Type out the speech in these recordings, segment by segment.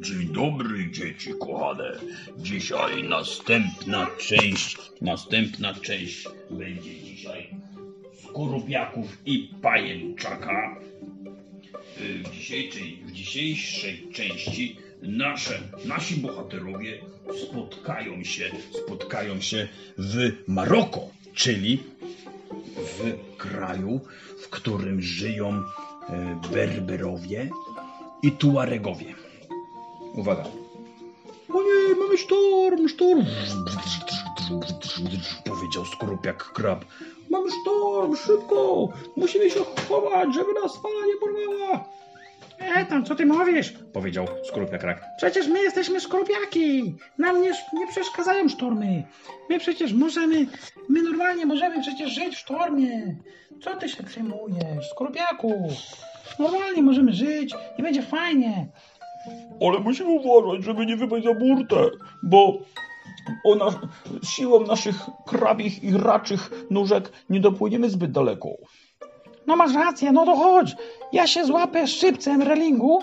Dzień dobry, dzieci kochane. Dzisiaj następna część, następna część będzie dzisiaj skorupiaków i pajęczaka. Y, W dzisiejszej, w dzisiejszej części nasze, nasi bohaterowie spotkają się, spotkają się w Maroko, czyli w kraju, w którym żyją e, Berberowie i Tuaregowie. Uwaga. O nie, mamy sztorm, sztorm. Powiedział skorupiak krab. Mamy sztorm, szybko. Musimy się chować, żeby nas fala nie porwała. E, tam co ty mówisz? Powiedział skorupiak rak. Przecież my jesteśmy skorupiaki. Nam nie, nie przeszkadzają sztormy. My przecież możemy, my normalnie możemy przecież żyć w sztormie. Co ty się przejmujesz, skorupiaku? Normalnie możemy żyć i będzie fajnie. Ale musimy uważać, żeby nie wypaść za burtę, bo ona, siłą naszych krabich i raczych nóżek nie dopłyniemy zbyt daleko. No masz rację, no to chodź. Ja się złapię szczypcem relingu.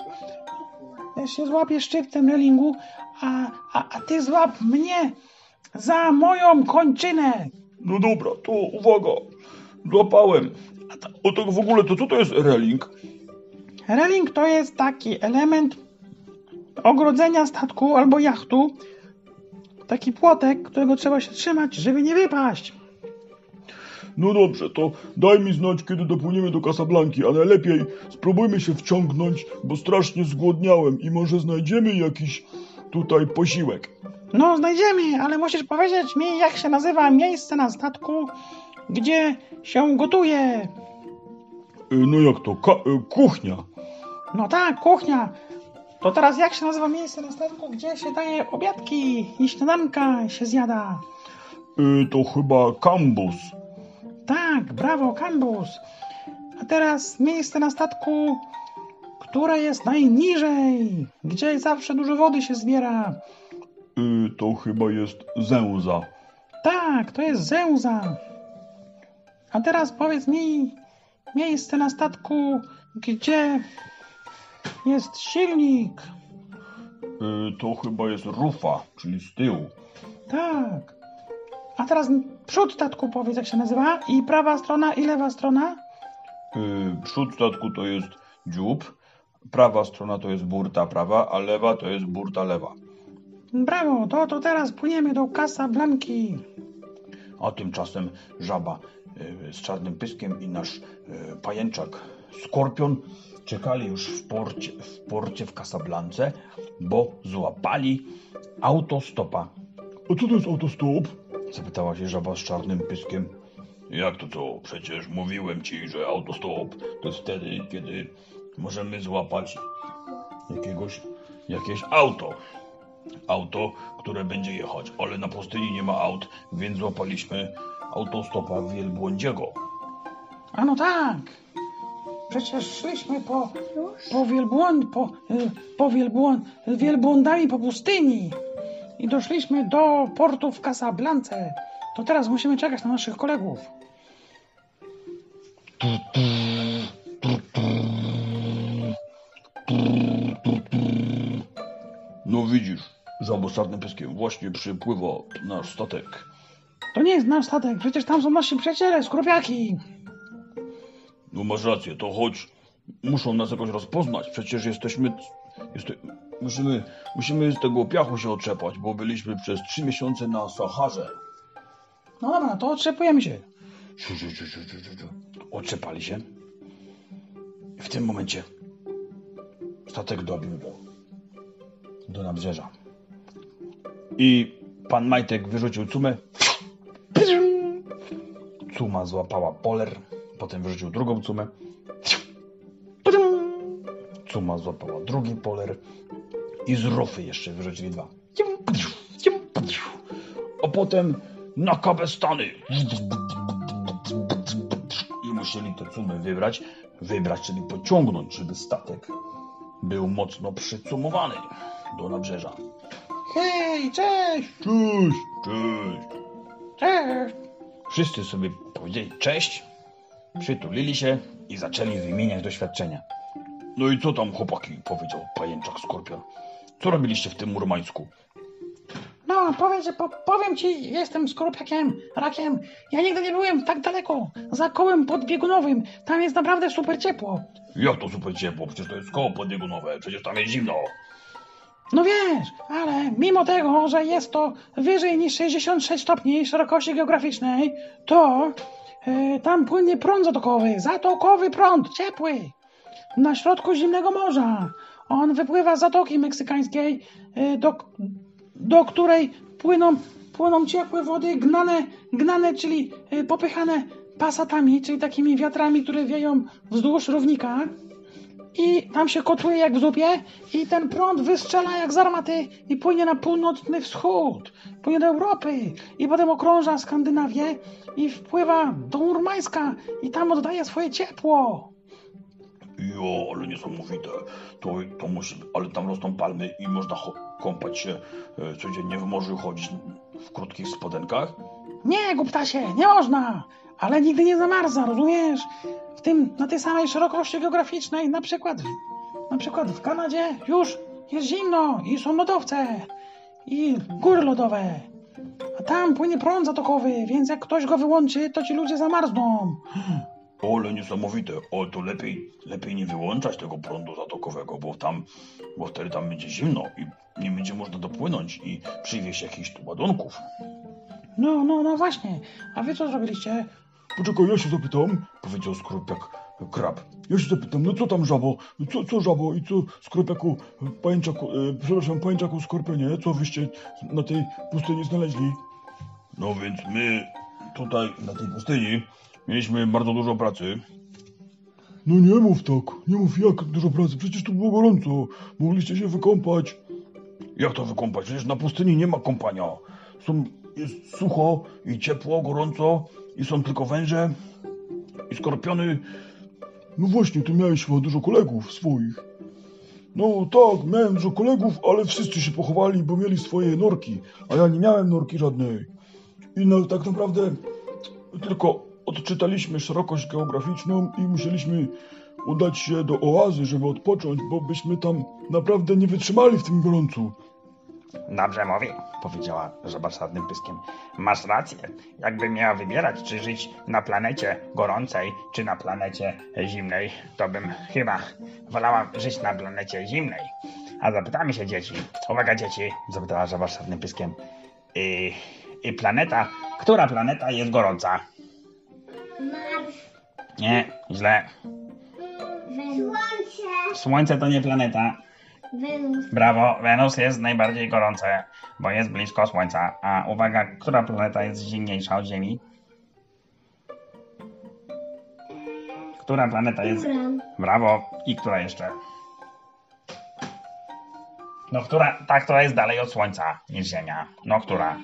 Ja się złapię szczypcem relingu, a, a, a ty złap mnie za moją kończynę. No dobra, to uwaga, złapałem. A ta, o tak w ogóle, to co to jest reling? Reling to jest taki element ogrodzenia statku albo jachtu. Taki płotek, którego trzeba się trzymać, żeby nie wypaść. No dobrze, to daj mi znać, kiedy dopłyniemy do Casablanki, a najlepiej spróbujmy się wciągnąć, bo strasznie zgłodniałem i może znajdziemy jakiś tutaj posiłek. No, znajdziemy, ale musisz powiedzieć mi, jak się nazywa miejsce na statku, gdzie się gotuje. Y, No jak to, Ka- y, kuchnia. No tak, kuchnia. To teraz jak się nazywa miejsce na statku, gdzie się daje obiadki i śniadanka się zjada? Y, To chyba kambus. Tak, brawo, kambus. A teraz miejsce na statku, które jest najniżej, gdzie zawsze dużo wody się zbiera. Y, To chyba jest zęza. Tak, to jest Zeuza. A teraz powiedz mi miejsce na statku, gdzie jest silnik. Y, To chyba jest rufa, czyli z tyłu. Tak. A teraz przód statku powiedz, jak się nazywa. I prawa strona, i lewa strona. Y, Przód statku to jest dziób, prawa strona to jest burta prawa, a lewa to jest burta lewa. Brawo, to, to teraz płyniemy do Casablanki. A tymczasem żaba y, z czarnym pyskiem i nasz y, pajęczak Skorpion czekali już w porcie, w porcie w Casablance, bo złapali autostopa. A co to jest autostop? Zapytała się żaba z czarnym pyskiem. Jak to co? Przecież mówiłem ci, że autostop to jest wtedy, kiedy możemy złapać jakiegoś, jakieś auto. Auto, które będzie jechać, ale na pustyni nie ma aut, więc złapaliśmy autostopa wielbłądziego. A no tak. Przecież szliśmy po, po wielbłąd, po, y, po wielbłąd, wielbłądami po pustyni. I doszliśmy do portu w Casablance. To teraz musimy czekać na naszych kolegów. No widzisz, żabo z czarnym pyskiem, właśnie przypływa nasz statek. To nie jest nasz statek, przecież tam są nasi przyjaciele, skrupiaki. No masz rację, to chodź. Muszą nas jakoś rozpoznać, przecież jesteśmy... Jeste, musimy, musimy z tego piachu się otrzepać, bo byliśmy przez trzy miesiące na Saharze. No dobra, to otrzepujemy się. Ciu. Otrzepali się. I w tym momencie statek dobił do, do nabrzeża. I pan Majtek wyrzucił cumę. Cuma złapała poler, potem wyrzucił drugą cumę. Cuma złapała drugi poler i z rofy jeszcze wyrzucili dwa. A potem na kabestany. I musieli te cumy wybrać, wybrać, czyli pociągnąć, żeby statek był mocno przycumowany do nabrzeża. Hej, cześć, Cześć, cześć. cześć. Wszyscy sobie powiedzieli cześć, przytulili się i zaczęli wymieniać doświadczenia. No i co tam, chłopaki, powiedział pajęczak skorpion. Co robiliście w tym Murmańsku? No, powiem, że po, powiem ci, jestem skorupiakiem, rakiem. Ja nigdy nie byłem tak daleko, za kołem podbiegunowym. Tam jest naprawdę super ciepło. Jak to super ciepło? Przecież to jest koło podbiegunowe, przecież tam jest zimno. No wiesz, ale mimo tego, że jest to wyżej niż 66 stopni szerokości geograficznej, to tam płynie prąd zatokowy, zatokowy prąd, ciepły, na środku zimnego morza. On wypływa z Zatoki Meksykańskiej, e, do, do której płyną, płyną ciepłe wody gnane, gnane, czyli e, popychane pasatami, czyli takimi wiatrami, które wieją wzdłuż równika i tam się kotuje jak w zupie i ten prąd wystrzela jak z armaty i płynie na północny wschód, płynie do Europy i potem okrąża Skandynawię i wpływa do Murmańska i tam oddaje swoje ciepło. Jo, ale niesamowite. To, to musi, ale tam rosną palmy i można kąpać się e, codziennie w morzu, chodzić w krótkich spodenkach. Nie, głuptasie, nie można, ale nigdy nie zamarza, rozumiesz? W tym, na tej samej szerokości geograficznej, na przykład, na przykład w Kanadzie już jest zimno i są lodowce i góry lodowe. A tam płynie prąd zatokowy, więc jak ktoś go wyłączy, to ci ludzie zamarzną. Ale niesamowite. O, to lepiej, lepiej nie wyłączać tego prądu zatokowego, bo tam, bo wtedy tam będzie zimno i nie będzie można dopłynąć i przywieźć jakichś tu ładunków. No, no, no właśnie. A wy co zrobiliście? Poczekaj, ja się zapytam, powiedział skrupiak krab. Ja się zapytam, no co tam żabo? Co, co żabo i co skrupiaku, pajęczaku, e, przepraszam, pajęczaku skorpienie, co wyście na tej pustyni znaleźli? No więc my tutaj na tej pustyni mieliśmy bardzo dużo pracy. No nie mów tak, nie mów jak dużo pracy, przecież tu było gorąco, mogliście się wykąpać. Jak to wykąpać? Przecież na pustyni nie ma kąpania. Są, jest sucho i ciepło, gorąco i są tylko węże i skorpiony. No właśnie, ty miałeś chyba dużo kolegów swoich. No tak, miałem dużo kolegów, ale wszyscy się pochowali, bo mieli swoje norki, a ja nie miałem norki żadnej. I no, tak naprawdę tylko odczytaliśmy szerokość geograficzną i musieliśmy udać się do oazy, żeby odpocząć, bo byśmy tam naprawdę nie wytrzymali w tym gorącu. Dobrze mówi, powiedziała z czarnym pyskiem. Masz rację. Jakbym miała wybierać, czy żyć na planecie gorącej, czy na planecie zimnej, to bym chyba wolała żyć na planecie zimnej. A zapytamy się dzieci. Uwaga dzieci, zapytała z czarnym pyskiem. I, I planeta, która planeta jest gorąca? Mars, Nie, źle. Wenus, Słońce to nie planeta. Wenus, Brawo, Wenus jest najbardziej gorące, bo jest blisko Słońca. A uwaga, która planeta jest zimniejsza od Ziemi? Która planeta jest... Uran, Brawo. I która jeszcze? No, która, ta, która jest dalej od Słońca niż Ziemia. No, która?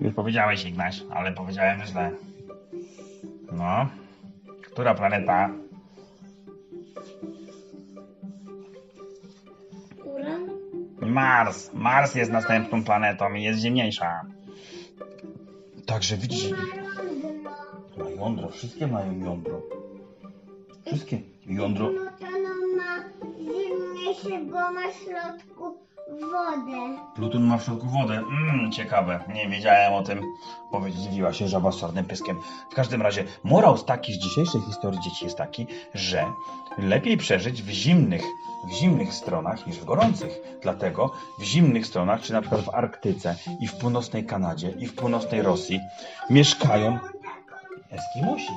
Już powiedziałeś, Ignaś, ale powiedziałem źle. No. Która planeta? Mars. Mars jest następną planetą i jest zimniejsza. Także Londyn. ma jądro, wszystkie mają jądro. Wszystkie jądro. No to ono ma zimniejsze, bo ma w środku wodę. Pluton ma w środku wodę. Mmm, ciekawe. Nie wiedziałem o tym. Powiedziała się żaba z czarnym pyskiem. W każdym razie, morał z taki z dzisiejszej historii dzieci jest taki, że lepiej przeżyć w zimnych, w zimnych stronach niż w gorących. Dlatego w zimnych stronach, czy na przykład w Arktyce i w północnej Kanadzie i w północnej Rosji mieszkają Eskimusi.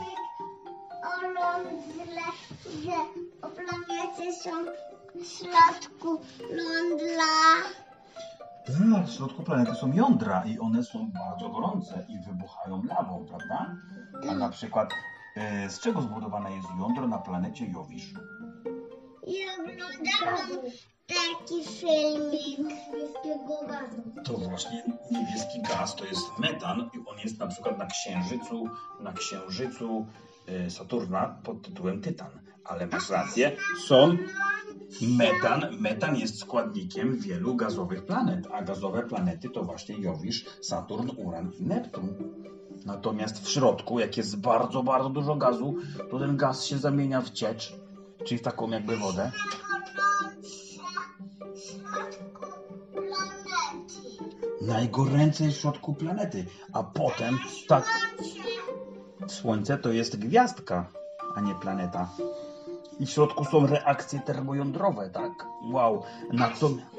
O lądle, że o planecie są w środku lądla. Tak, w środku planety są jądra i one są bardzo gorące i wybuchają lawą, prawda? A na przykład e, z czego zbudowane jest jądro na planecie Jowisz? I oglądałam taki filmik. Niebieskiego gazu. To właśnie niebieski gaz to jest metan i on jest na przykład na księżycu, na księżycu e, Saturna pod tytułem Tytan. Ale masz rację, są Metan, metan jest składnikiem wielu gazowych planet, a gazowe planety to właśnie Jowisz, Saturn, Uran i Neptun. Natomiast w środku, jak jest bardzo, bardzo dużo gazu, to ten gaz się zamienia w ciecz, czyli w taką jakby wodę. Najgoręcej w środku planety, a potem tak. Słońce to jest gwiazdka, a nie planeta. I w środku są reakcje termojądrowe, tak? Wow. Natomiast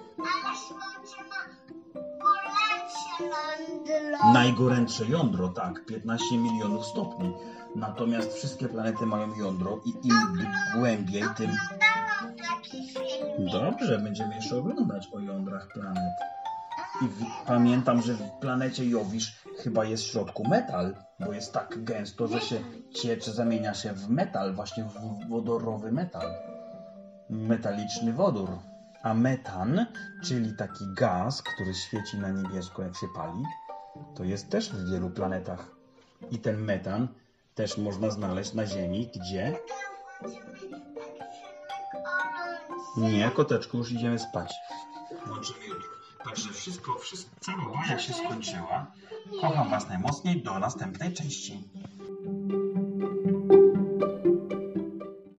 najgorętsze jądro, tak, 15 milionów stopni. Natomiast wszystkie planety mają jądro i im głębiej, tym. Dobrze, będziemy jeszcze oglądać o jądrach planet. I w, pamiętam, że w planecie Jowisz chyba jest w środku metal, bo jest tak gęsto, że się cieczy, zamienia się w metal, właśnie w wodorowy metal. Metaliczny wodór. A metan, czyli taki gaz, który świeci na niebiesko, jak się pali, to jest też w wielu planetach. I ten metan też można znaleźć na Ziemi, gdzie Nie, koteczku, już idziemy spać. Włączymy jutro. Także wszystko, wszystko, cała baja się skończyła. Kocham Was najmocniej. Do następnej części.